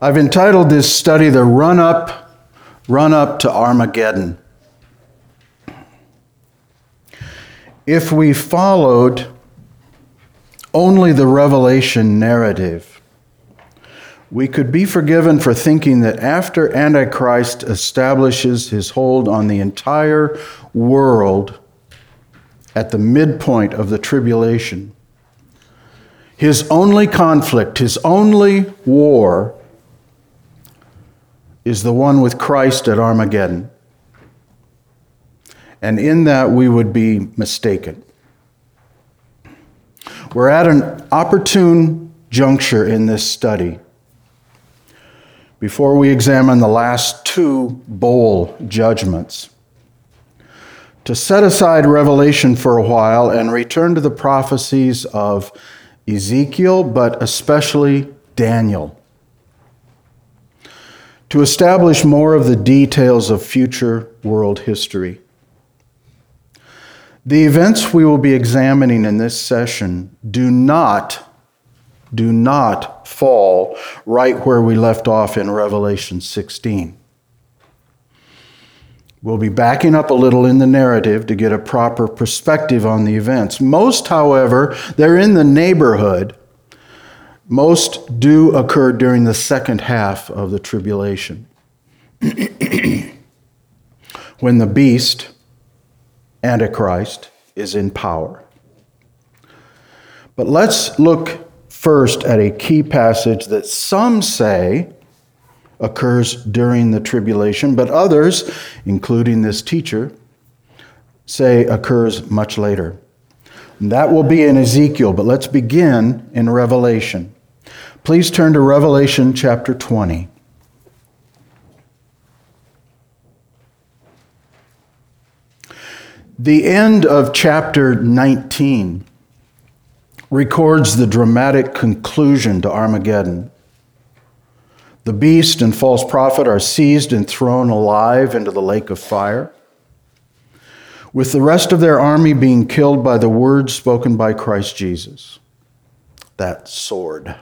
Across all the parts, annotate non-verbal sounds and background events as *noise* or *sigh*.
I've entitled this study The Run Up, Run Up to Armageddon. If we followed only the Revelation narrative, we could be forgiven for thinking that after Antichrist establishes his hold on the entire world at the midpoint of the tribulation, his only conflict, his only war is the one with Christ at Armageddon. And in that, we would be mistaken. We're at an opportune juncture in this study. Before we examine the last two bowl judgments, to set aside Revelation for a while and return to the prophecies of Ezekiel, but especially Daniel to establish more of the details of future world history. The events we will be examining in this session do not do not fall right where we left off in Revelation 16. We'll be backing up a little in the narrative to get a proper perspective on the events. Most, however, they're in the neighborhood most do occur during the second half of the tribulation. *clears throat* when the beast, Antichrist, is in power. But let's look first at a key passage that some say occurs during the tribulation, but others, including this teacher, say occurs much later. And that will be in Ezekiel, but let's begin in Revelation. Please turn to Revelation chapter 20. The end of chapter 19 records the dramatic conclusion to Armageddon. The beast and false prophet are seized and thrown alive into the lake of fire, with the rest of their army being killed by the words spoken by Christ Jesus that sword.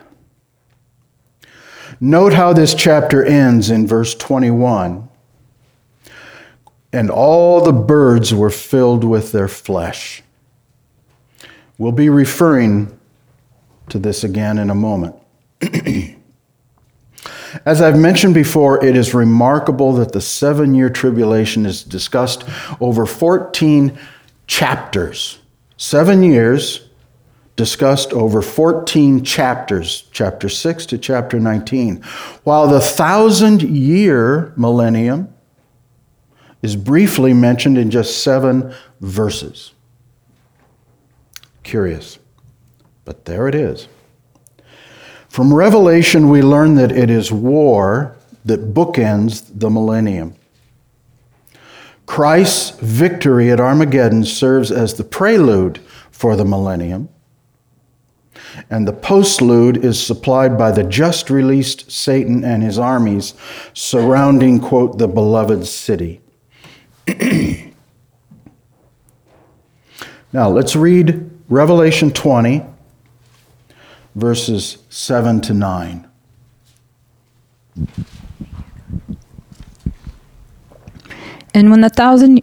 Note how this chapter ends in verse 21. And all the birds were filled with their flesh. We'll be referring to this again in a moment. *clears throat* As I've mentioned before, it is remarkable that the seven year tribulation is discussed over 14 chapters. Seven years, discussed over 14 chapters, chapter 6 to chapter 19, while the thousand year millennium is briefly mentioned in just seven verses. Curious, but there it is. From Revelation, we learn that it is war that bookends the millennium. Christ's victory at Armageddon serves as the prelude for the millennium and the postlude is supplied by the just released Satan and his armies surrounding, quote, the beloved city. *clears throat* now, let's read Revelation 20, verses 7 to 9. And when the thousand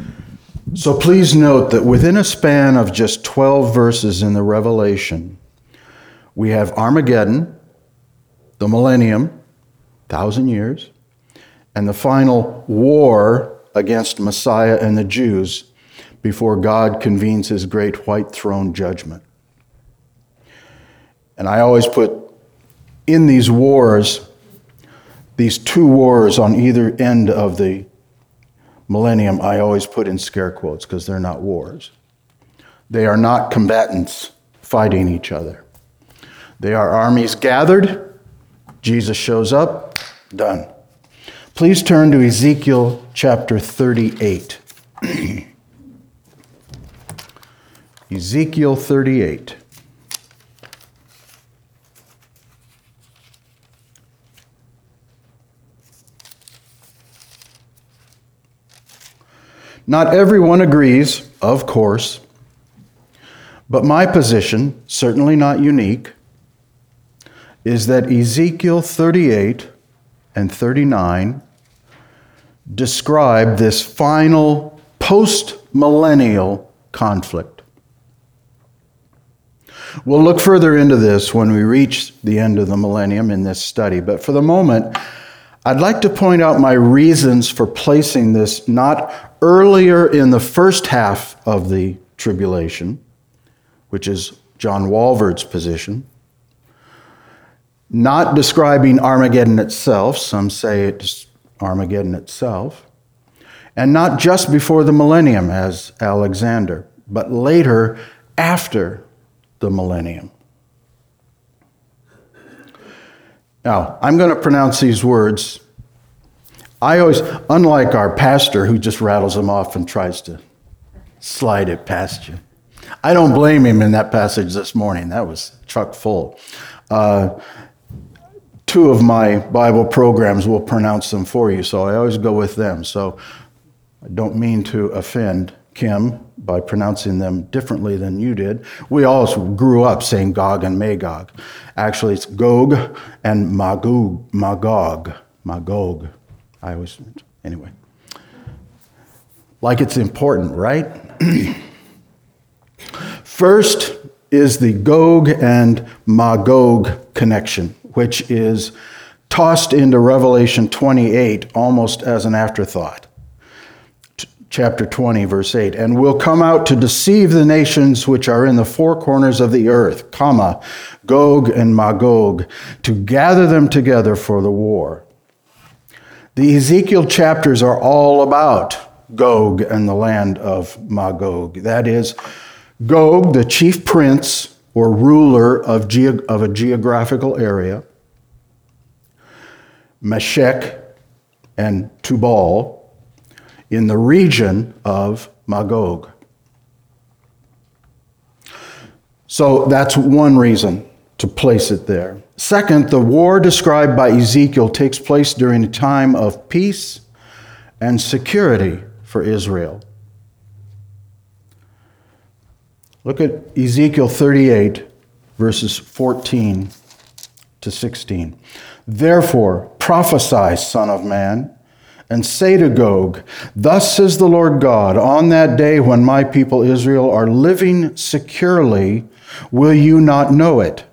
So please note that within a span of just 12 verses in the Revelation, we have Armageddon, the millennium, thousand years, and the final war against Messiah and the Jews before God convenes his great white throne judgment. And I always put in these wars, these two wars on either end of the millennium, I always put in scare quotes because they're not wars. They are not combatants fighting each other. They are armies gathered. Jesus shows up. Done. Please turn to Ezekiel chapter 38. *clears throat* Ezekiel 38. Not everyone agrees, of course, but my position, certainly not unique, is that Ezekiel 38 and 39 describe this final post millennial conflict. We'll look further into this when we reach the end of the millennium in this study, but for the moment, I'd like to point out my reasons for placing this not earlier in the first half of the tribulation, which is John Walvoord's position, not describing Armageddon itself, some say it's Armageddon itself, and not just before the millennium, as Alexander, but later after the millennium. Now, I'm going to pronounce these words. I always, unlike our pastor who just rattles them off and tries to slide it past you, I don't blame him in that passage this morning. That was chuck full. Uh, two of my Bible programs will pronounce them for you, so I always go with them. So I don't mean to offend Kim by pronouncing them differently than you did. We all grew up saying Gog and Magog. Actually, it's Gog and Magog. Magog. Magog. I always, anyway. Like it's important, right? *clears throat* First is the Gog and Magog connection, which is tossed into Revelation 28 almost as an afterthought chapter 20 verse 8 and will come out to deceive the nations which are in the four corners of the earth comma gog and magog to gather them together for the war. The ezekiel chapters are all about gog and the land of magog. That is gog the chief prince or ruler of, ge- of a geographical area meshech and tubal in the region of Magog. So that's one reason to place it there. Second, the war described by Ezekiel takes place during a time of peace and security for Israel. Look at Ezekiel 38, verses 14 to 16. Therefore, prophesy, Son of Man and say to Gog, Thus says the Lord God, on that day when my people Israel are living securely, will you not know it?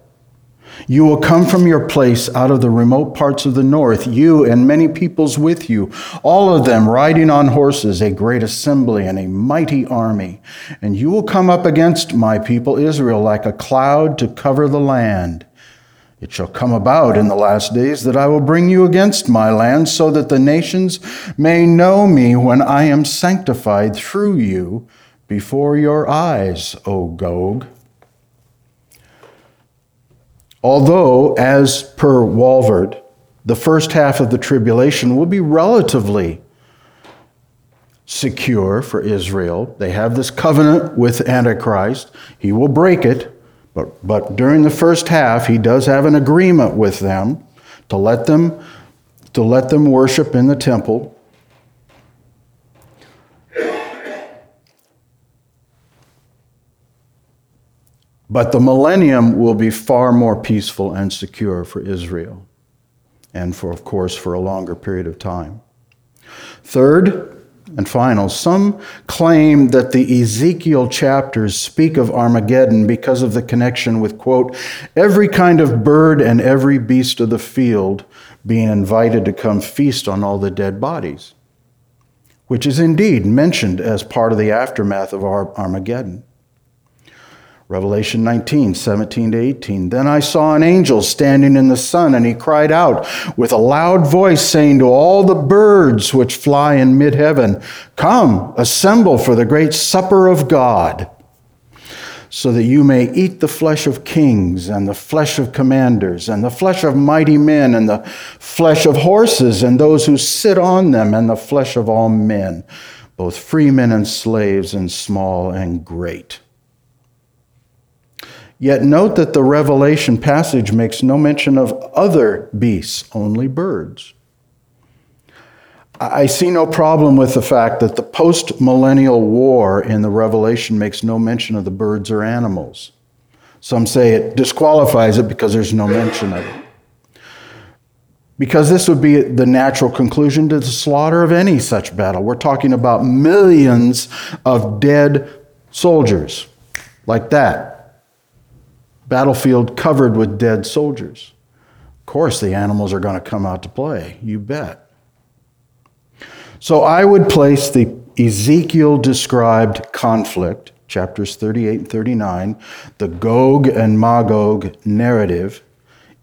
You will come from your place out of the remote parts of the north, you and many peoples with you, all of them riding on horses, a great assembly and a mighty army. And you will come up against my people Israel like a cloud to cover the land. It shall come about in the last days that I will bring you against my land, so that the nations may know me when I am sanctified through you before your eyes, O Gog. Although, as per Walvoord, the first half of the tribulation will be relatively secure for Israel. They have this covenant with Antichrist. He will break it. But, but during the first half, he does have an agreement with them to let them, to let them worship in the temple. But the millennium will be far more peaceful and secure for Israel, and for, of course, for a longer period of time. Third, and final, some claim that the Ezekiel chapters speak of Armageddon because of the connection with, quote, every kind of bird and every beast of the field being invited to come feast on all the dead bodies, which is indeed mentioned as part of the aftermath of Armageddon. Revelation 19, 17 to 18. Then I saw an angel standing in the sun, and he cried out with a loud voice, saying to all the birds which fly in mid heaven, Come, assemble for the great supper of God. so that you may eat the flesh of kings and the flesh of commanders and the flesh of mighty men and the flesh of horses and those who sit on them and the flesh of all men, both free men and slaves and small and great. Yet note that the Revelation passage makes no mention of other beasts, only birds. I see no problem with the fact that the post millennial war in the Revelation makes no mention of the birds or animals. Some say it disqualifies it because there's no mention of it. Because this would be the natural conclusion to the slaughter of any such battle. We're talking about millions of dead soldiers, like that. Battlefield covered with dead soldiers. Of course, the animals are going to come out to play, you bet. So I would place the Ezekiel described conflict, chapters 38 and 39, the Gog and Magog narrative,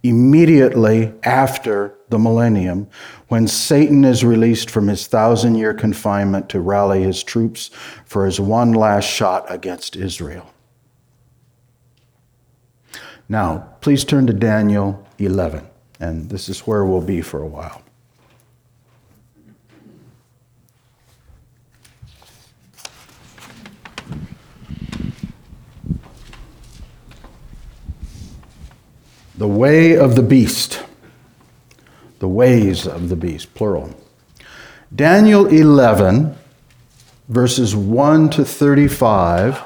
immediately after the millennium, when Satan is released from his thousand year confinement to rally his troops for his one last shot against Israel. Now, please turn to Daniel 11, and this is where we'll be for a while. The way of the beast. The ways of the beast, plural. Daniel 11, verses 1 to 35,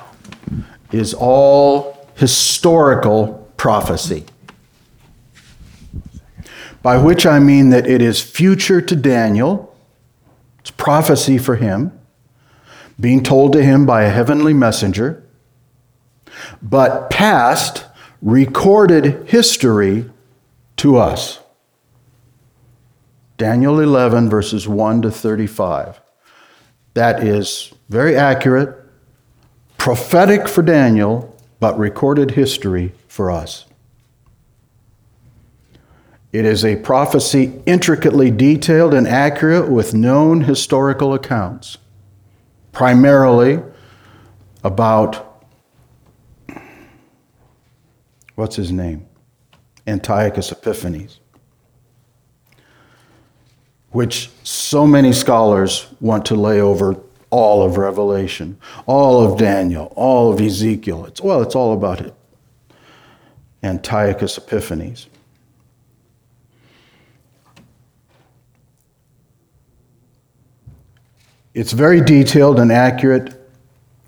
is all historical prophecy. By which I mean that it is future to Daniel, it's prophecy for him, being told to him by a heavenly messenger, but past recorded history to us. Daniel 11, verses 1 to 35. That is very accurate, prophetic for Daniel, but recorded history for us. It is a prophecy intricately detailed and accurate with known historical accounts, primarily about what's his name? Antiochus Epiphanes, which so many scholars want to lay over all of Revelation, all of Daniel, all of Ezekiel. It's, well, it's all about it. Antiochus Epiphanes. It's very detailed and accurate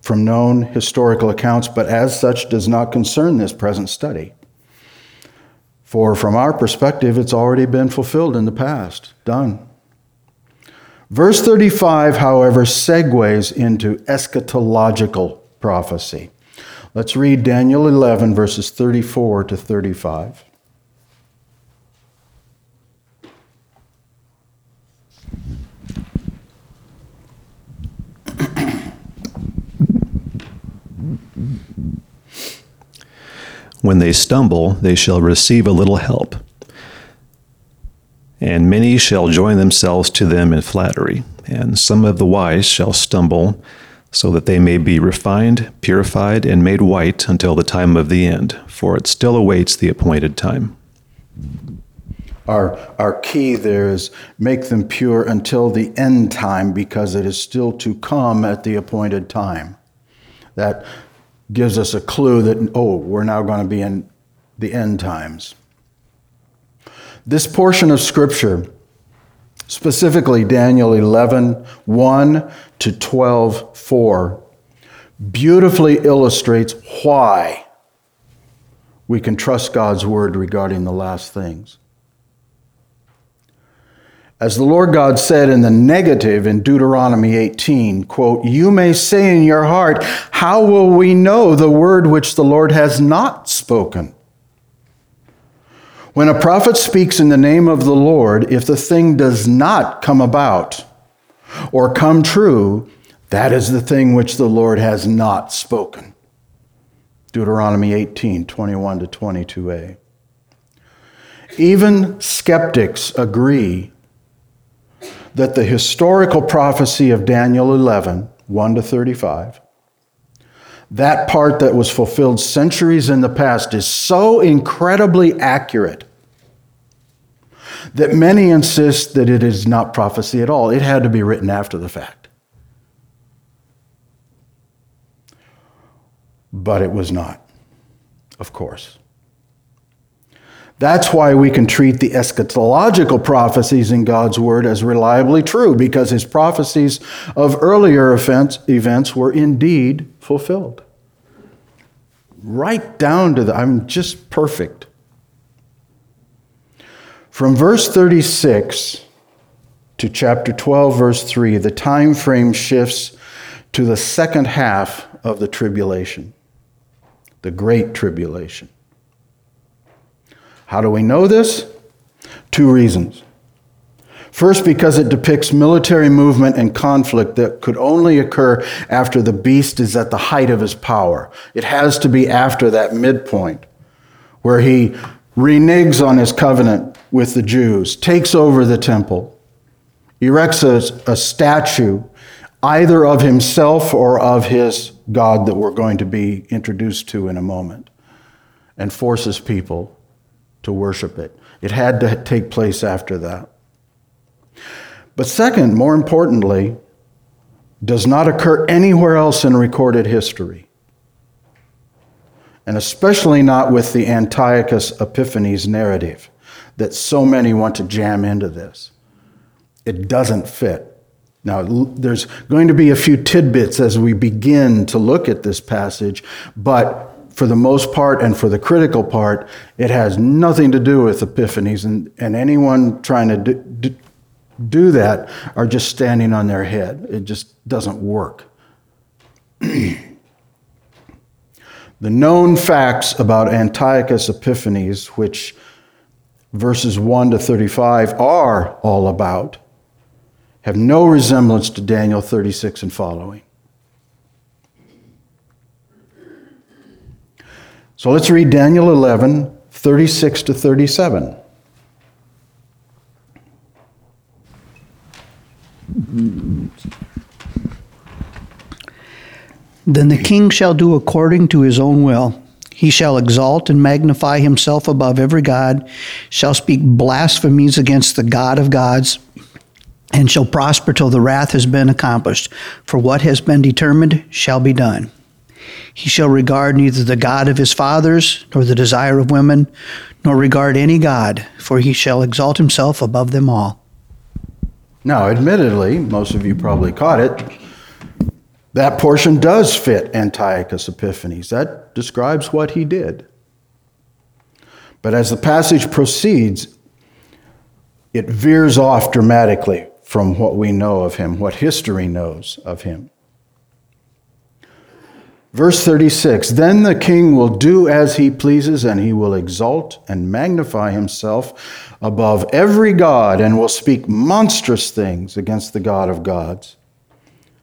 from known historical accounts, but as such does not concern this present study. For from our perspective, it's already been fulfilled in the past, done. Verse 35, however, segues into eschatological prophecy. Let's read Daniel 11, verses 34 to 35. When they stumble, they shall receive a little help. And many shall join themselves to them in flattery, and some of the wise shall stumble, so that they may be refined, purified, and made white until the time of the end, for it still awaits the appointed time. Our, our key there is make them pure until the end time, because it is still to come at the appointed time. That gives us a clue that, oh, we're now going to be in the end times. This portion of Scripture, specifically Daniel 11, 1 to 12, 4, beautifully illustrates why we can trust God's word regarding the last things. As the Lord God said in the negative in Deuteronomy 18, quote, You may say in your heart, How will we know the word which the Lord has not spoken? When a prophet speaks in the name of the Lord, if the thing does not come about or come true, that is the thing which the Lord has not spoken. Deuteronomy 18, 21 to 22a. Even skeptics agree that the historical prophecy of Daniel 11, 1 to 35, that part that was fulfilled centuries in the past is so incredibly accurate that many insist that it is not prophecy at all. It had to be written after the fact. But it was not, of course. That's why we can treat the eschatological prophecies in God's Word as reliably true, because his prophecies of earlier events, were indeed fulfilled. Right down to the, I'm just perfect. From verse 36 to chapter 12, verse 3, the time frame shifts to the second half of the tribulation, the Great Tribulation. How do we know this? Two reasons. First, because it depicts military movement and conflict that could only occur after the beast is at the height of his power. It has to be after that midpoint where he reneges on his covenant with the Jews, takes over the temple, erects a, a statue either of himself or of his God that we're going to be introduced to in a moment, and forces people to worship it. It had to take place after that. But second, more importantly, does not occur anywhere else in recorded history. And especially not with the Antiochus Epiphanes narrative that so many want to jam into this. It doesn't fit. Now, there's going to be a few tidbits as we begin to look at this passage, but for the most part and for the critical part, it has nothing to do with Epiphanes. And, and anyone trying to do, do, that are just standing on their head. It just doesn't work. *clears throat* the known facts about Antiochus Epiphanes, which verses 1 to 35 are all about, have no resemblance to Daniel 36 and following. So let's read Daniel 11, 36 to 37. Then the king shall do according to his own will. He shall exalt and magnify himself above every God, shall speak blasphemies against the God of gods, and shall prosper till the wrath has been accomplished. For what has been determined shall be done. He shall regard neither the God of his fathers, nor the desire of women, nor regard any God, for he shall exalt himself above them all. Now, admittedly, most of you probably caught it. That portion does fit Antiochus Epiphanes. That describes what he did. But as the passage proceeds, it veers off dramatically from what we know of him, what history knows of him. Verse 36 Then the king will do as he pleases, and he will exalt and magnify himself above every God, and will speak monstrous things against the God of gods.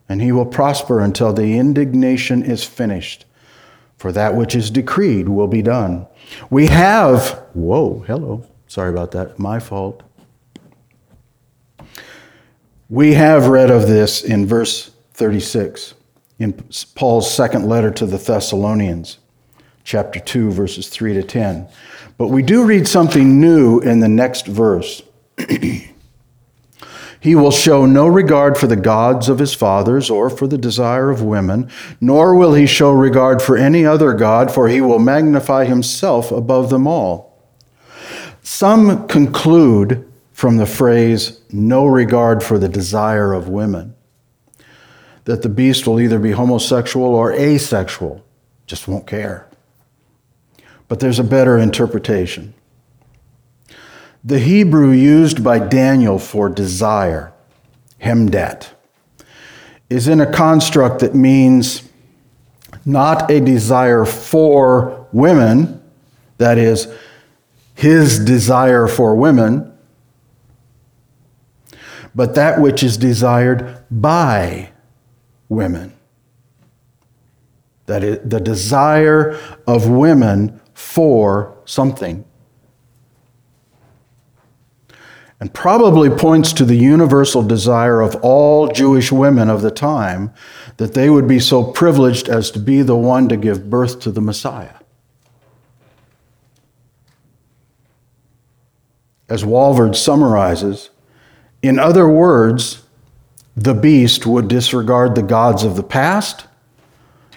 And he will prosper until the indignation is finished, for that which is decreed will be done. We have, whoa, hello, sorry about that, my fault. We have read of this in verse 36 in Paul's second letter to the Thessalonians, chapter 2, verses 3 to 10. But we do read something new in the next verse. *clears throat* He will show no regard for the gods of his fathers or for the desire of women, nor will he show regard for any other God, for he will magnify himself above them all. Some conclude from the phrase, no regard for the desire of women, that the beast will either be homosexual or asexual, just won't care. But there's a better interpretation. The Hebrew used by Daniel for desire, hemdet, is in a construct that means not a desire for women, that is, his desire for women, but that which is desired by women. That is the desire of women for something. and probably points to the universal desire of all Jewish women of the time that they would be so privileged as to be the one to give birth to the Messiah. As Walvoord summarizes, in other words, the beast would disregard the gods of the past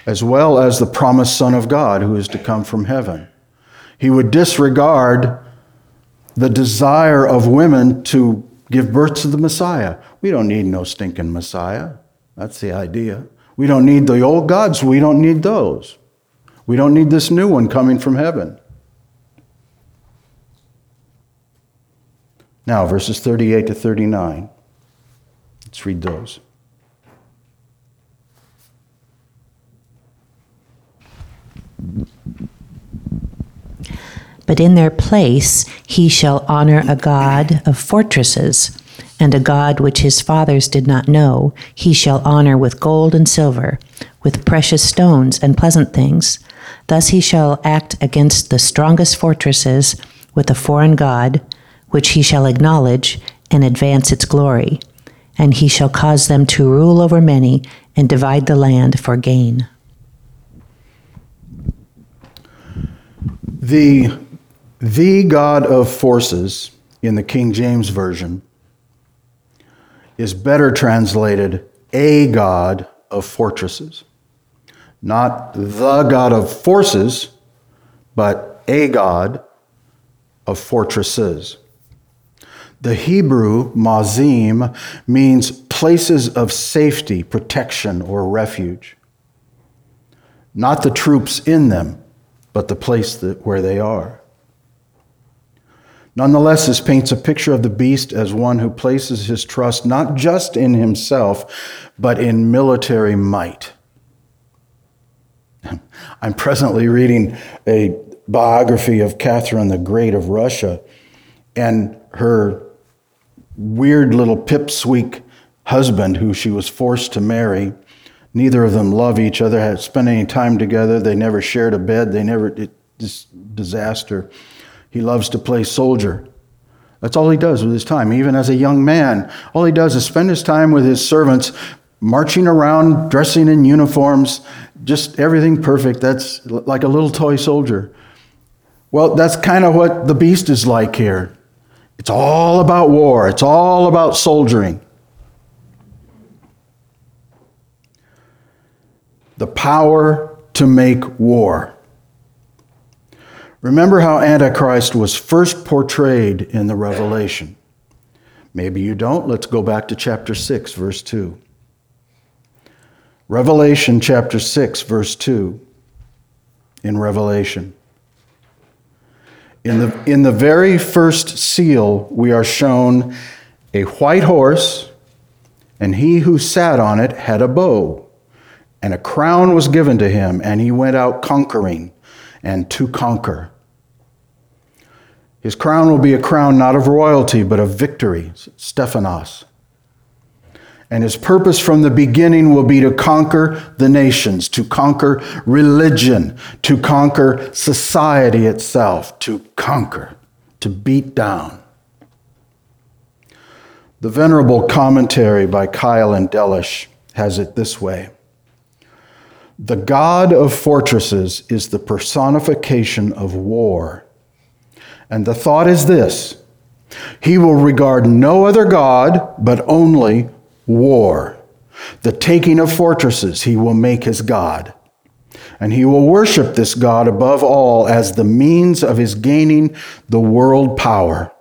as well as the promised Son of God who is to come from heaven. He would disregard the desire of women to give birth to the Messiah. We don't need no stinking Messiah. That's the idea. We don't need the old gods. We don't need those. We don't need this new one coming from heaven. Now, verses 38 to 39. Let's read those. But in their place he shall honor a God of fortresses, and a God which his fathers did not know, he shall honor with gold and silver, with precious stones and pleasant things. Thus he shall act against the strongest fortresses with a foreign God, which he shall acknowledge and advance its glory. And he shall cause them to rule over many and divide the land for gain. The the God of forces in the King James Version is better translated a God of fortresses. Not the God of forces, but a God of fortresses. The Hebrew mazim means places of safety, protection, or refuge. Not the troops in them, but the place that, where they are. Nonetheless, this paints a picture of the beast as one who places his trust not just in himself, but in military might. *laughs* I'm presently reading a biography of Catherine the Great of Russia and her weird little pipsqueak husband who she was forced to marry. Neither of them love each other, had spent any time together. They never shared a bed. They never, it, this disaster. He loves to play soldier. That's all he does with his time. Even as a young man, all he does is spend his time with his servants, marching around, dressing in uniforms, just everything perfect. That's like a little toy soldier. Well, that's kind of what the beast is like here. It's all about war, it's all about soldiering. The power to make war. Remember how Antichrist was first portrayed in the Revelation. Maybe you don't. Let's go back to chapter 6, verse 2. Revelation chapter 6, verse 2. In Revelation. In the, in the very first seal, we are shown a white horse, and he who sat on it had a bow, and a crown was given to him, and he went out conquering and to conquer. His crown will be a crown not of royalty, but of victory, Stephanos. And his purpose from the beginning will be to conquer the nations, to conquer religion, to conquer society itself, to conquer, to beat down. The venerable commentary by Keil and Delitzsch has it this way. The God of fortresses is the personification of war. And the thought is this. He will regard no other God, but only war. The taking of fortresses he will make his God. And he will worship this God above all as the means of his gaining the world power.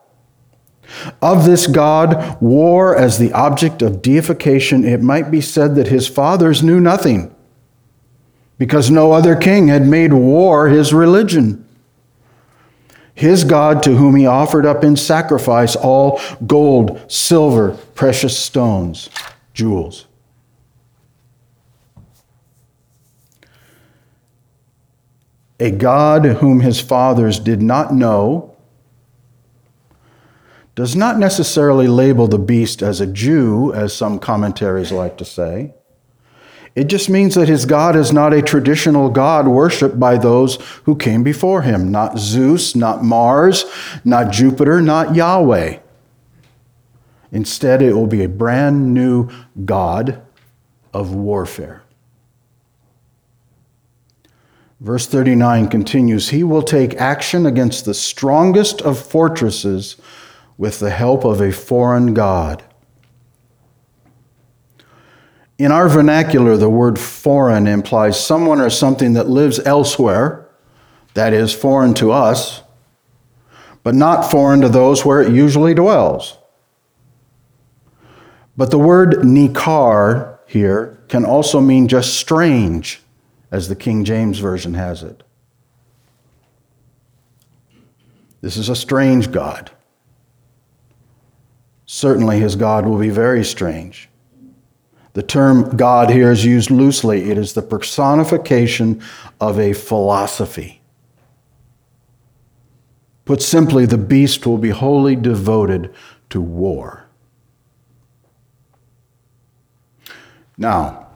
Of this God, war as the object of deification, it might be said that his fathers knew nothing, because no other king had made war his religion his God to whom he offered up in sacrifice all gold, silver, precious stones, jewels. A God whom his fathers did not know does not necessarily label the beast as a Jew, as some commentaries like to say. It just means that his God is not a traditional God worshiped by those who came before him. Not Zeus, not Mars, not Jupiter, not Yahweh. Instead, it will be a brand new God of warfare. Verse 39 continues He will take action against the strongest of fortresses with the help of a foreign God. In our vernacular, the word foreign implies someone or something that lives elsewhere, that is, foreign to us, but not foreign to those where it usually dwells. But the word nikar here can also mean just strange, as the King James Version has it. This is a strange God. Certainly, his God will be very strange. The term God here is used loosely. It is the personification of a philosophy. Put simply, the beast will be wholly devoted to war. Now,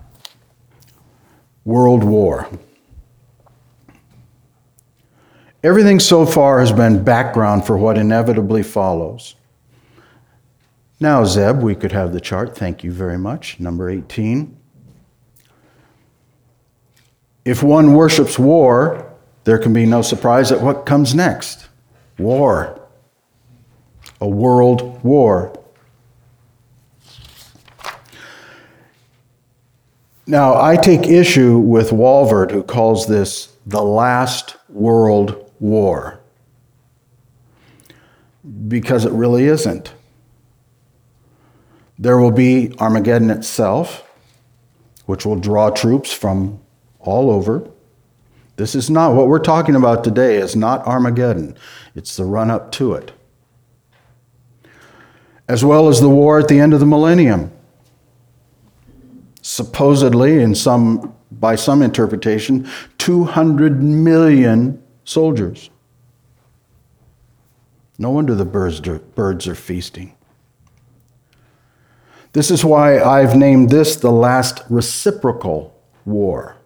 World War. Everything so far has been background for what inevitably follows. Now, Zeb, we could have the chart. Thank you very much. Number 18. If one worships war, there can be no surprise at what comes next war. A world war. Now, I take issue with Walvoord, who calls this the last world war, because it really isn't. There will be Armageddon itself, which will draw troops from all over. This is not what we're talking about today, is not Armageddon. It's the run up to it. As well as the war at the end of the millennium. Supposedly, in some, by some interpretation, 200 million soldiers. No wonder the birds, birds are feasting. This is why I've named this the last reciprocal war.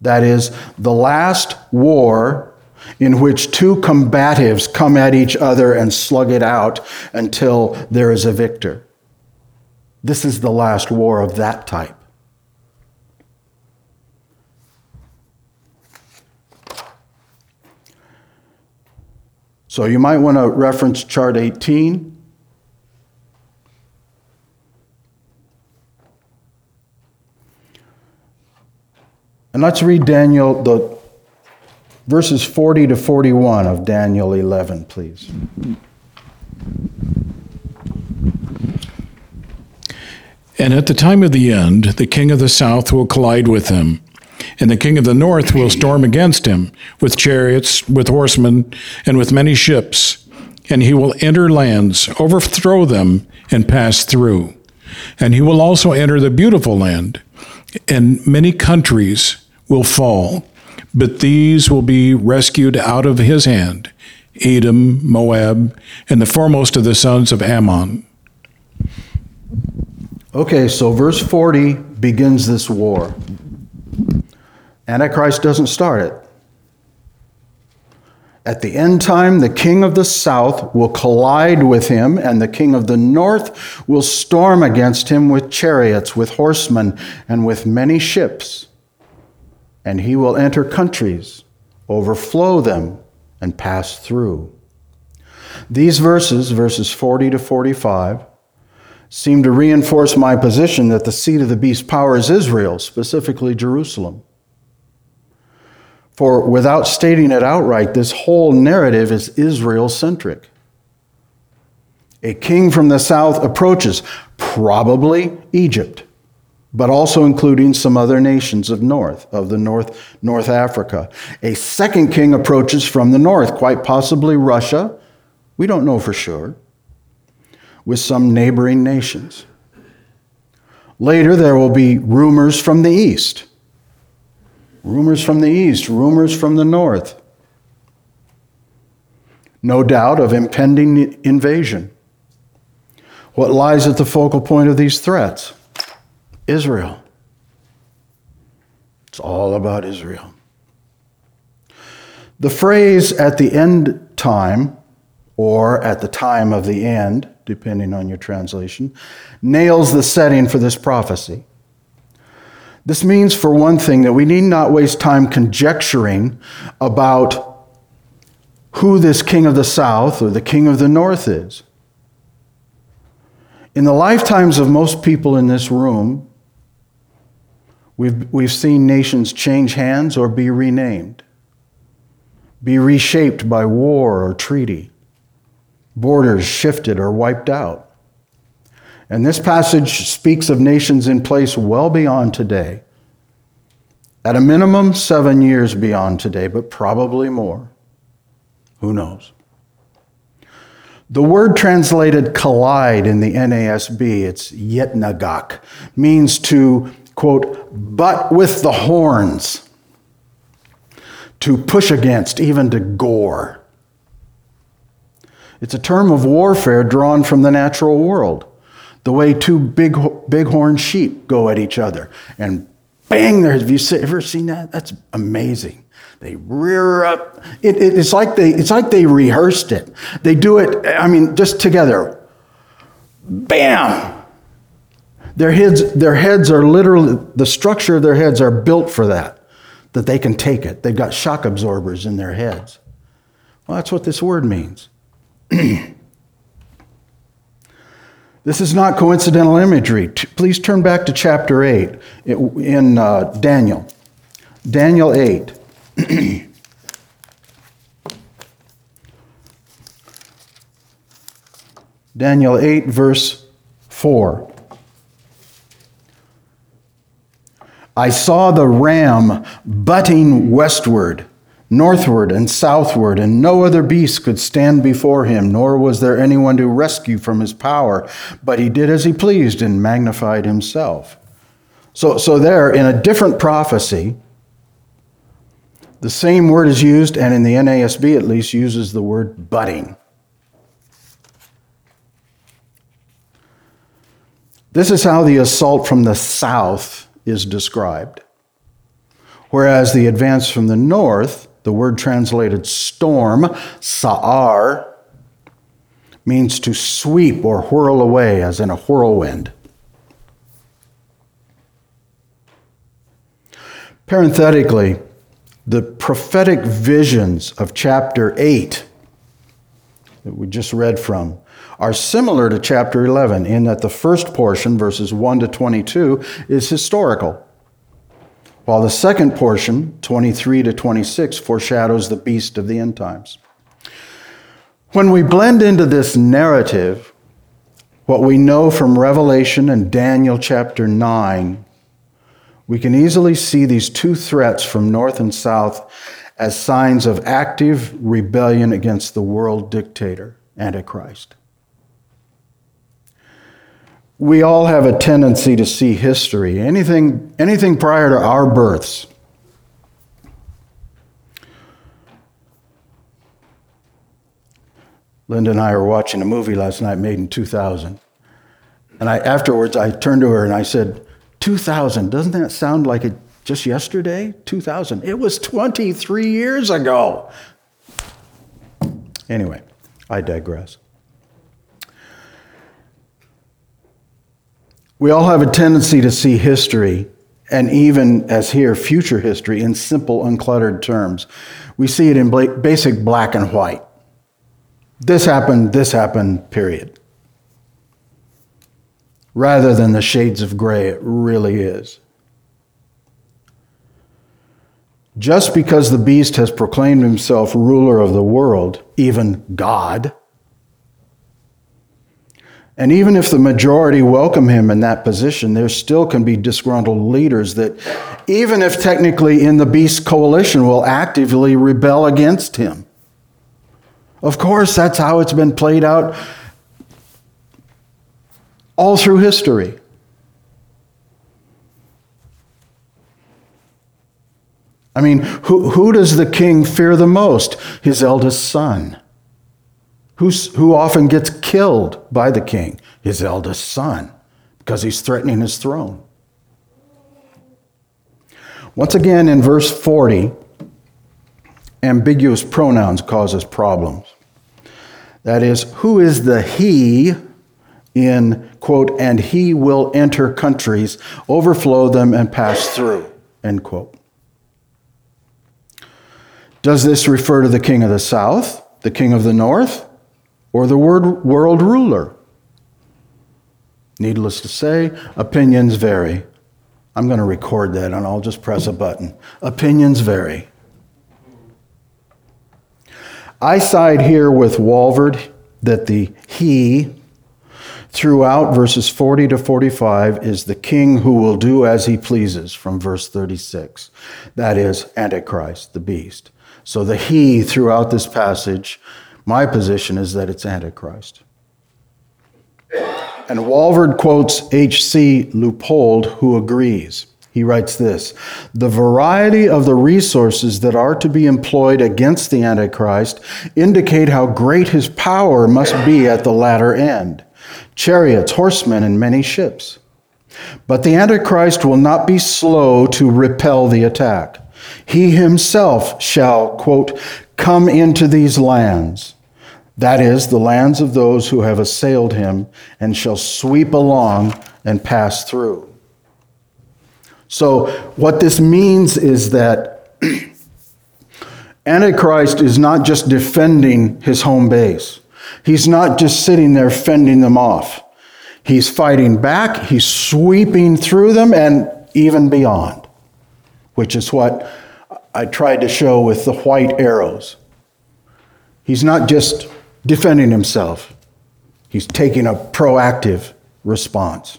That is, the last war in which two combatives come at each other and slug it out until there is a victor. This is the last war of that type. So you might want to reference chart 18. And let's read Daniel, the verses 40 to 41 of Daniel 11, please. And at the time of the end, the king of the south will collide with him, and the king of the north will storm against him with chariots, with horsemen, and with many ships. And he will enter lands, overthrow them, and pass through. And he will also enter the beautiful land, and many countries will fall, but these will be rescued out of his hand Edom, Moab, and the foremost of the sons of Ammon. Okay, so verse 40 begins this war. Antichrist doesn't start it. At the end time, the king of the south will collide with him, and the king of the north will storm against him with chariots, with horsemen, and with many ships and he will enter countries, overflow them, and pass through. These verses, verses 40 to 45, seem to reinforce my position that the seat of the beast's power is Israel, specifically Jerusalem. For without stating it outright, this whole narrative is Israel centric. A king from the south approaches, probably Egypt but also including some other nations of north of the north north africa. A second king approaches from the north quite possibly russia. We don't know for sure. With some neighboring nations. Later there will be rumors from the east. Rumors from the east rumors from the north. No doubt of impending invasion. What lies at the focal point of these threats Israel. It's all about Israel. The phrase at the end time or at the time of the end, depending on your translation, nails the setting for this prophecy. This means, for one thing, that we need not waste time conjecturing about who this king of the south or the king of the north is. In the lifetimes of most people in this room, we've, we've seen nations change hands or be renamed, be reshaped by war or treaty, borders shifted or wiped out. And this passage speaks of nations in place well beyond today. At a minimum, seven years beyond today, but probably more. Who knows? The word translated collide in the NASB, it's yetnagak, means to, quote, butt with the horns, to push against, even to gore. It's a term of warfare drawn from the natural world the way two big bighorn sheep go at each other and bang there have you ever seen that? That's amazing. They rear up. It, it, it's like they it's like they rehearsed it. They do it i mean just together. Bam their heads their heads are literally the structure of their heads are built for that that they can take it they've got shock absorbers in their heads well that's what this word means *clears throat* This is not coincidental imagery. Please turn back to chapter 8 in uh, Daniel. Daniel 8. *clears throat* Daniel 8, verse 4. I saw the ram butting westward northward and southward, and no other beast could stand before him, nor was there anyone to rescue from his power. But he did as he pleased and magnified himself. So, so there, in a different prophecy, the same word is used, and in the NASB at least, uses the word butting. This is how the assault from the south is described. Whereas the advance from the north the word translated storm, sa'ar, means to sweep or whirl away, as in a whirlwind. Parenthetically, the prophetic visions of chapter 8 that we just read from are similar to chapter 11 in that the first portion, verses 1 to 22, is historical while the second portion, 23 to 26, foreshadows the beast of the end times. When we blend into this narrative, what we know from Revelation and Daniel chapter 9, we can easily see these two threats from north and south as signs of active rebellion against the world dictator, Antichrist we all have a tendency to see history, anything, anything prior to our births. Linda and I were watching a movie last night made in 2000. And I, afterwards, I turned to her and I said, 2000, doesn't that sound like it just yesterday? 2000. It was 23 years ago. Anyway, I digress. We all have a tendency to see history, and even as here, future history, in simple, uncluttered terms. We see it in basic black and white. This happened, this happened, period. Rather than the shades of gray it really is. Just because the beast has proclaimed himself ruler of the world, even God, and even if the majority welcome him in that position, there still can be disgruntled leaders that, even if technically in the beast coalition, will actively rebel against him. Of course, that's how it's been played out all through history. I mean, who, who does the king fear the most? His eldest son. Who's, who often gets killed by the king? His eldest son, because he's threatening his throne. Once again, in verse 40, ambiguous pronouns causes problems. That is, who is the he in, quote, and he will enter countries, overflow them, and pass through, end quote. Does this refer to the king of the south, the king of the north, or the word world ruler? Needless to say, opinions vary. I'm going to record that and I'll just press a button. Opinions vary. I side here with Walvoord that the he throughout verses 40 to 45 is the king who will do as he pleases from verse 36. That is Antichrist, the beast. So the he throughout this passage, my position is that it's Antichrist. And Walvoord quotes H.C. Leupold, who agrees. He writes this The variety of the resources that are to be employed against the Antichrist indicate how great his power must be at the latter end chariots, horsemen, and many ships. But the Antichrist will not be slow to repel the attack. He himself shall, quote, come into these lands, that is, the lands of those who have assailed him, and shall sweep along and pass through. So, what this means is that *clears throat* Antichrist is not just defending his home base, he's not just sitting there fending them off. He's fighting back, he's sweeping through them and even beyond, which is what I tried to show with the white arrows. He's not just defending himself, he's taking a proactive response.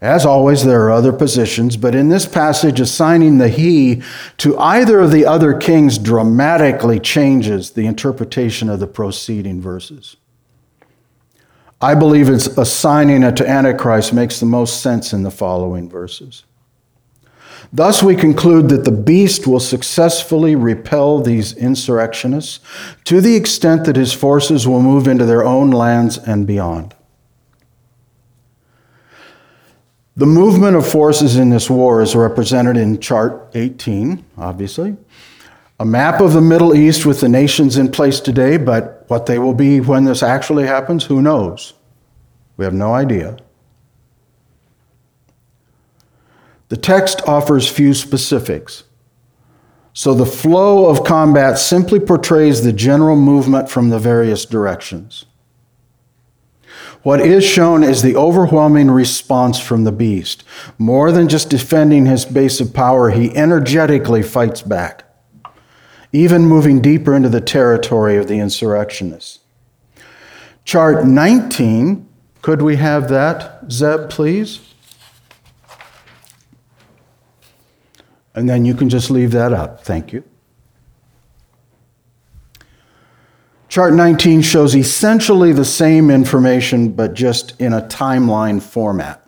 As always, there are other positions, but in this passage, assigning the he to either of the other kings dramatically changes the interpretation of the preceding verses. I believe it's assigning it to Antichrist makes the most sense in the following verses. Thus, we conclude that the beast will successfully repel these insurrectionists to the extent that his forces will move into their own lands and beyond. The movement of forces in this war is represented in Chart 18, obviously. A map of the Middle East with the nations in place today, but what they will be when this actually happens, who knows? We have no idea. The text offers few specifics. So the flow of combat simply portrays the general movement from the various directions. What is shown is the overwhelming response from the beast. More than just defending his base of power, he energetically fights back, even moving deeper into the territory of the insurrectionists. Chart 19, could we have that, Zeb, please? And then you can just leave that up. Thank you. Chart 19 shows essentially the same information, but just in a timeline format.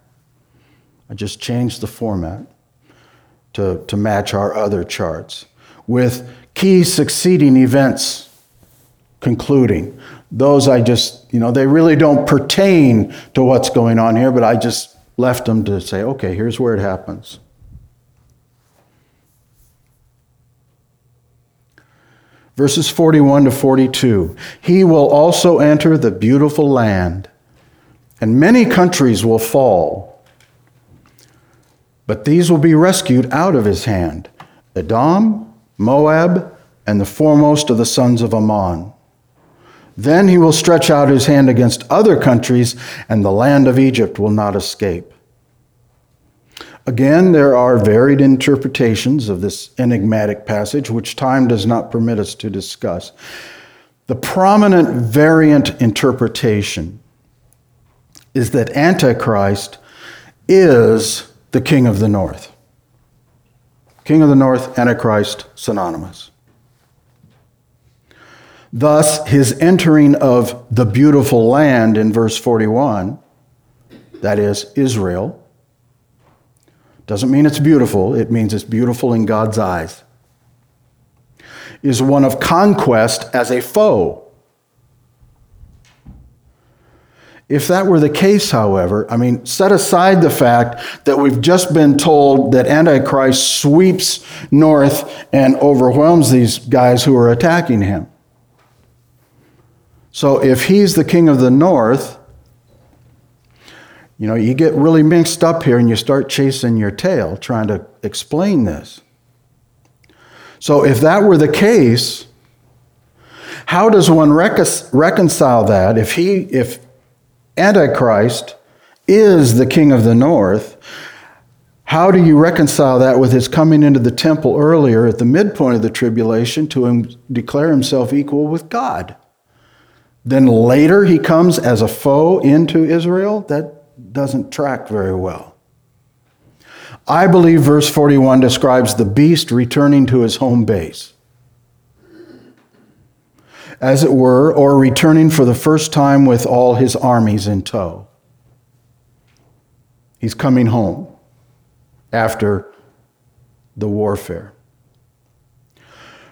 I just changed the format to, to match our other charts with key succeeding events concluding. Those I just, you know, they really don't pertain to what's going on here, but I just left them to say, okay, here's where it happens. Verses 41 to 42 He will also enter the beautiful land, and many countries will fall. But these will be rescued out of his hand Edom, Moab, and the foremost of the sons of Ammon. Then he will stretch out his hand against other countries, and the land of Egypt will not escape. Again, there are varied interpretations of this enigmatic passage, which time does not permit us to discuss. The prominent variant interpretation is that Antichrist is the king of the north. King of the north, Antichrist, synonymous. Thus, his entering of the beautiful land in verse 41, that is, Israel, doesn't mean it's beautiful, it means it's beautiful in God's eyes. Is one of conquest as a foe. If that were the case, however, I mean, set aside the fact that we've just been told that Antichrist sweeps north and overwhelms these guys who are attacking him. So if he's the king of the north, you know, you get really mixed up here and you start chasing your tail trying to explain this. So if that were the case, how does one recon- reconcile that if he if Antichrist is the king of the north? How do you reconcile that with his coming into the temple earlier at the midpoint of the tribulation to him, declare himself equal with God? Then later he comes as a foe into Israel? That doesn't track very well. I believe verse 41 describes the beast returning to his home base, as it were, or returning for the first time with all his armies in tow. He's coming home after the warfare.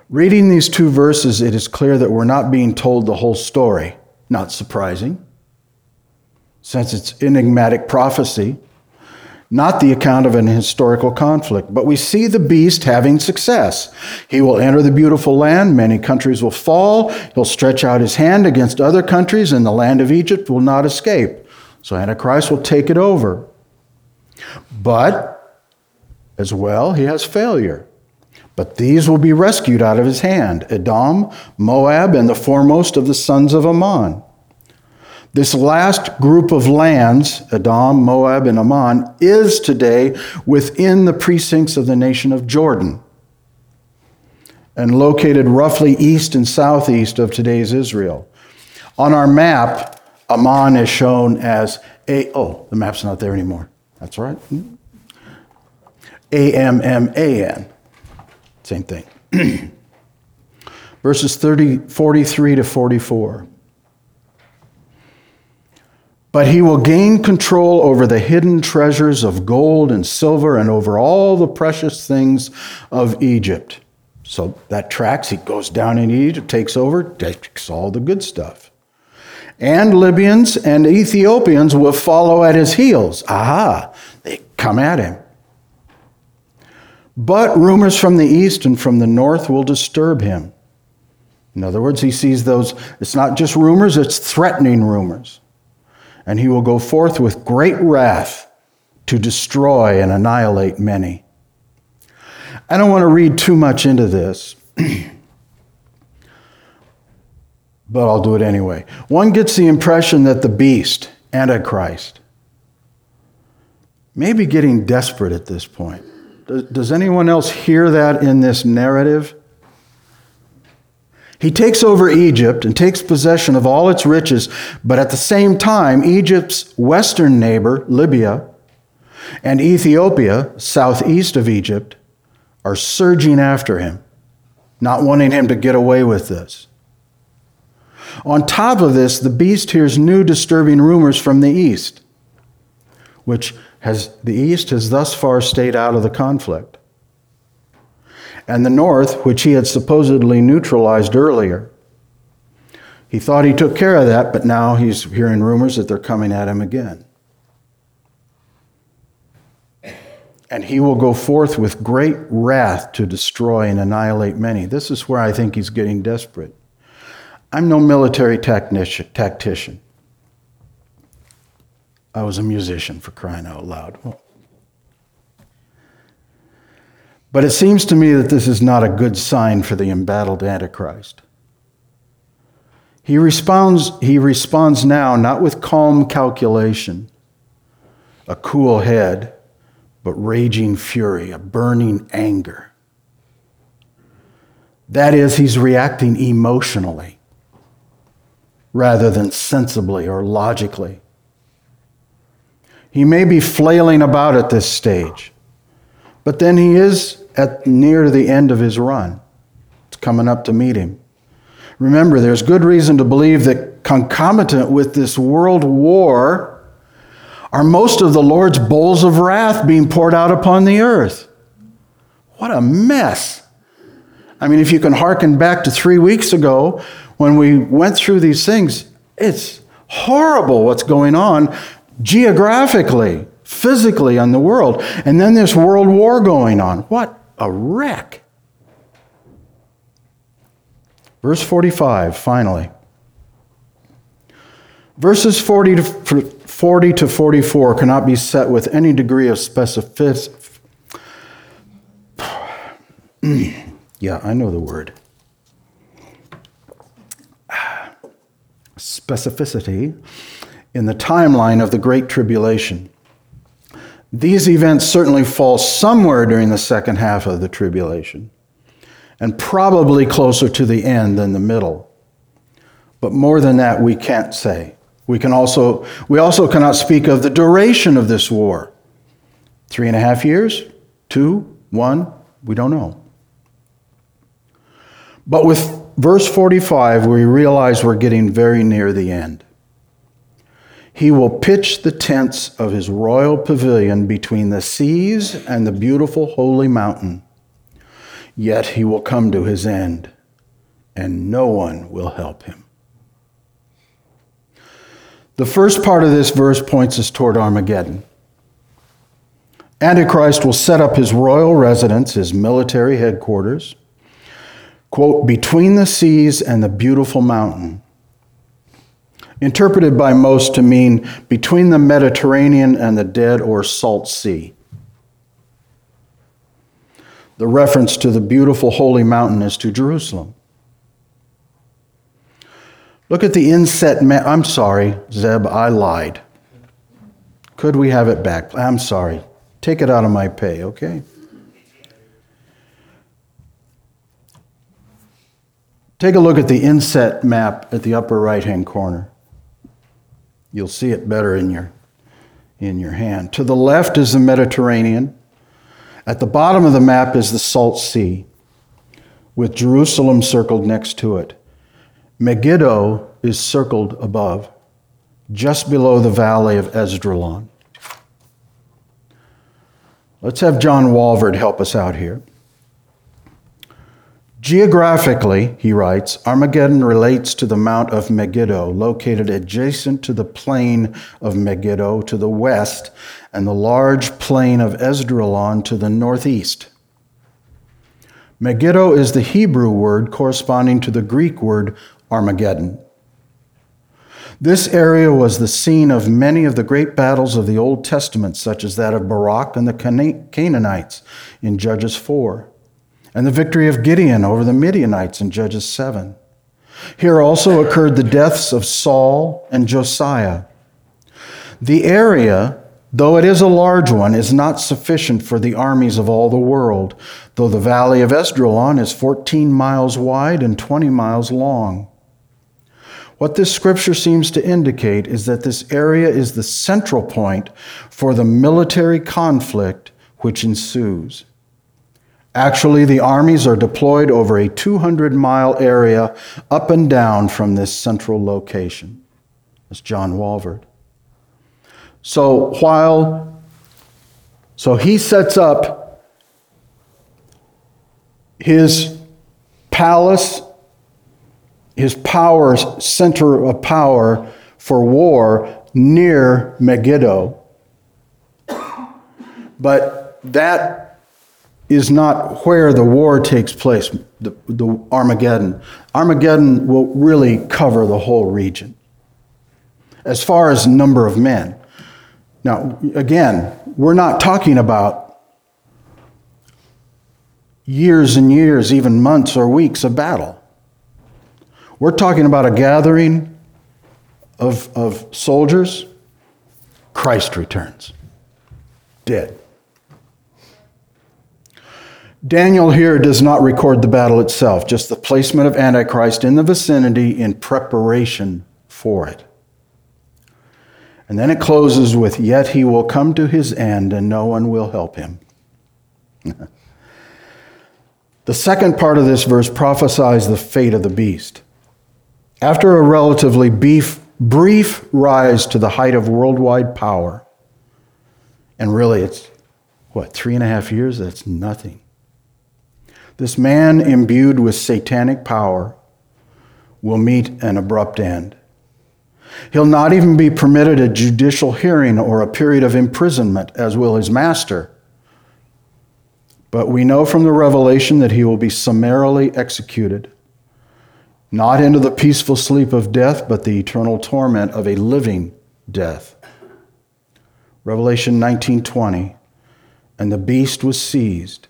Reading these two verses, it is clear that we're not being told the whole story. Not surprising, since it's enigmatic prophecy, not the account of an historical conflict. But we see the beast having success. He will enter the beautiful land, many countries will fall, he'll stretch out his hand against other countries, and the land of Egypt will not escape. So Antichrist will take it over. But as well, he has failure. But these will be rescued out of his hand Edom, Moab, and the foremost of the sons of Ammon. This last group of lands, Edom, Moab, and Ammon, is today within the precincts of the nation of Jordan and located roughly east and southeast of today's Israel. On our map, Ammon is shown as a, oh, the map's not there anymore. That's right. A M M A N. Same thing. *clears throat* Verses 30, 43 to 44. But he will gain control over the hidden treasures of gold and silver and over all the precious things of Egypt. So that tracks. He goes down in Egypt, takes over, takes all the good stuff. And Libyans and Ethiopians will follow at his heels. Aha, they come at him. But rumors from the east and from the north will disturb him. In other words, he sees those, it's not just rumors, it's threatening rumors. And he will go forth with great wrath to destroy and annihilate many. I don't want to read too much into this, *clears throat* but I'll do it anyway. One gets the impression that the beast, Antichrist, may be getting desperate at this point. Does anyone else hear that in this narrative? He takes over Egypt and takes possession of all its riches, but at the same time, Egypt's western neighbor, Libya, and Ethiopia, southeast of Egypt, are surging after him, not wanting him to get away with this. On top of this, the beast hears new disturbing rumors from the east, which has, the East has thus far stayed out of the conflict. And the North, which he had supposedly neutralized earlier, he thought he took care of that, but now he's hearing rumors that they're coming at him again. And he will go forth with great wrath to destroy and annihilate many. This is where I think he's getting desperate. I'm no military tactician. I was a musician for crying out loud. But it seems to me that this is not a good sign for the embattled Antichrist. He responds, he responds now not with calm calculation, a cool head, but raging fury, a burning anger. That is, he's reacting emotionally rather than sensibly or logically. He may be flailing about at this stage, but then he is at near the end of his run. It's coming up to meet him. Remember, there's good reason to believe that concomitant with this world war are most of the Lord's bowls of wrath being poured out upon the earth. What a mess. I mean, if you can hearken back to three weeks ago when we went through these things, it's horrible what's going on geographically, physically on the world. And then this world war going on. What a wreck. Verse 45, finally. Verses 40 to, 40 to 44 cannot be set with any degree of specificity. *clears throat* yeah, I know the word. Specificity in the timeline of the Great Tribulation. These events certainly fall somewhere during the second half of the tribulation, and probably closer to the end than the middle. But more than that, we can't say. We can also we also cannot speak of the duration of this war. Three and a half years, two, one, we don't know. But with verse 45, we realize we're getting very near the end. He will pitch the tents of his royal pavilion between the seas and the beautiful holy mountain. Yet he will come to his end, and no one will help him. The first part of this verse points us toward Armageddon. Antichrist will set up his royal residence, his military headquarters, quote, between the seas and the beautiful mountain. Interpreted by most to mean between the Mediterranean and the Dead or Salt Sea. The reference to the beautiful holy mountain is to Jerusalem. Look at the inset map. I'm sorry, Zeb, I lied. Could we have it back? I'm sorry. Take it out of my pay, okay? Take a look at the inset map at the upper right hand corner. You'll see it better in your, in your hand. To the left is the Mediterranean. At the bottom of the map is the Salt Sea, with Jerusalem circled next to it. Megiddo is circled above, just below the valley of Esdraelon. Let's have John Walvoord help us out here. Geographically, he writes, Armageddon relates to the Mount of Megiddo, located adjacent to the plain of Megiddo to the west and the large plain of Esdraelon to the northeast. Megiddo is the Hebrew word corresponding to the Greek word Armageddon. This area was the scene of many of the great battles of the Old Testament, such as that of Barak and the Canaanites in Judges 4, and the victory of Gideon over the Midianites in Judges 7. Here also occurred the deaths of Saul and Josiah. The area, though it is a large one, is not sufficient for the armies of all the world, though the valley of Esdraelon is 14 miles wide and 20 miles long. What this scripture seems to indicate is that this area is the central point for the military conflict which ensues. Actually, the armies are deployed over a 200 mile area up and down from this central location. That's John Walvoord. So while, so he sets up his palace his power center of power for war near Megiddo. But that is not where the war takes place, the, the Armageddon. Armageddon will really cover the whole region as far as number of men. Now, again, we're not talking about years and years, even months or weeks of battle. We're talking about a gathering of, of soldiers. Christ returns, dead. Daniel here does not record the battle itself, just the placement of Antichrist in the vicinity in preparation for it. And then it closes with, Yet he will come to his end, and no one will help him. *laughs* the second part of this verse prophesies the fate of the beast. After a relatively beef, brief rise to the height of worldwide power, and really it's what, three and a half years? That's nothing. This man imbued with satanic power will meet an abrupt end. He'll not even be permitted a judicial hearing or a period of imprisonment, as will his master. But we know from the revelation that he will be summarily executed not into the peaceful sleep of death, but the eternal torment of a living death. Revelation 19:20 And the beast was seized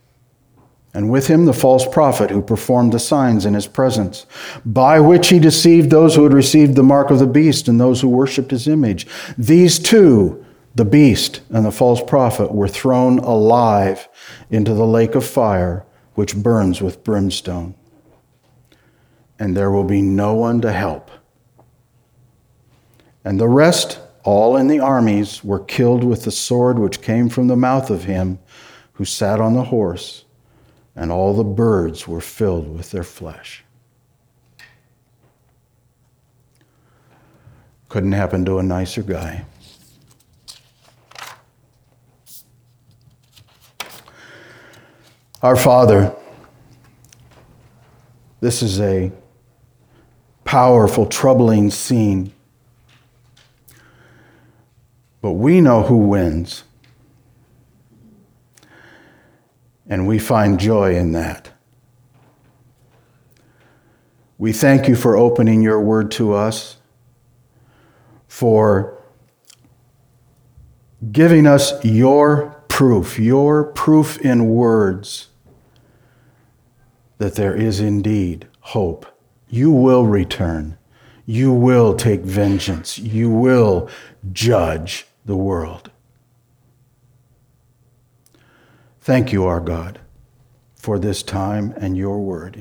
and with him the false prophet who performed the signs in his presence, by which he deceived those who had received the mark of the beast and those who worshipped his image. These two, the beast and the false prophet, were thrown alive into the lake of fire, which burns with brimstone. And there will be no one to help. And the rest, all in the armies, were killed with the sword which came from the mouth of him who sat on the horse and all the birds were filled with their flesh. Couldn't happen to a nicer guy. Our Father, this is a powerful, troubling scene. But we know who wins. And we find joy in that. We thank you for opening your word to us, for giving us your proof, your proof in words that there is indeed hope. You will return. You will take vengeance. You will judge the world. Thank you, our God, for this time and your word.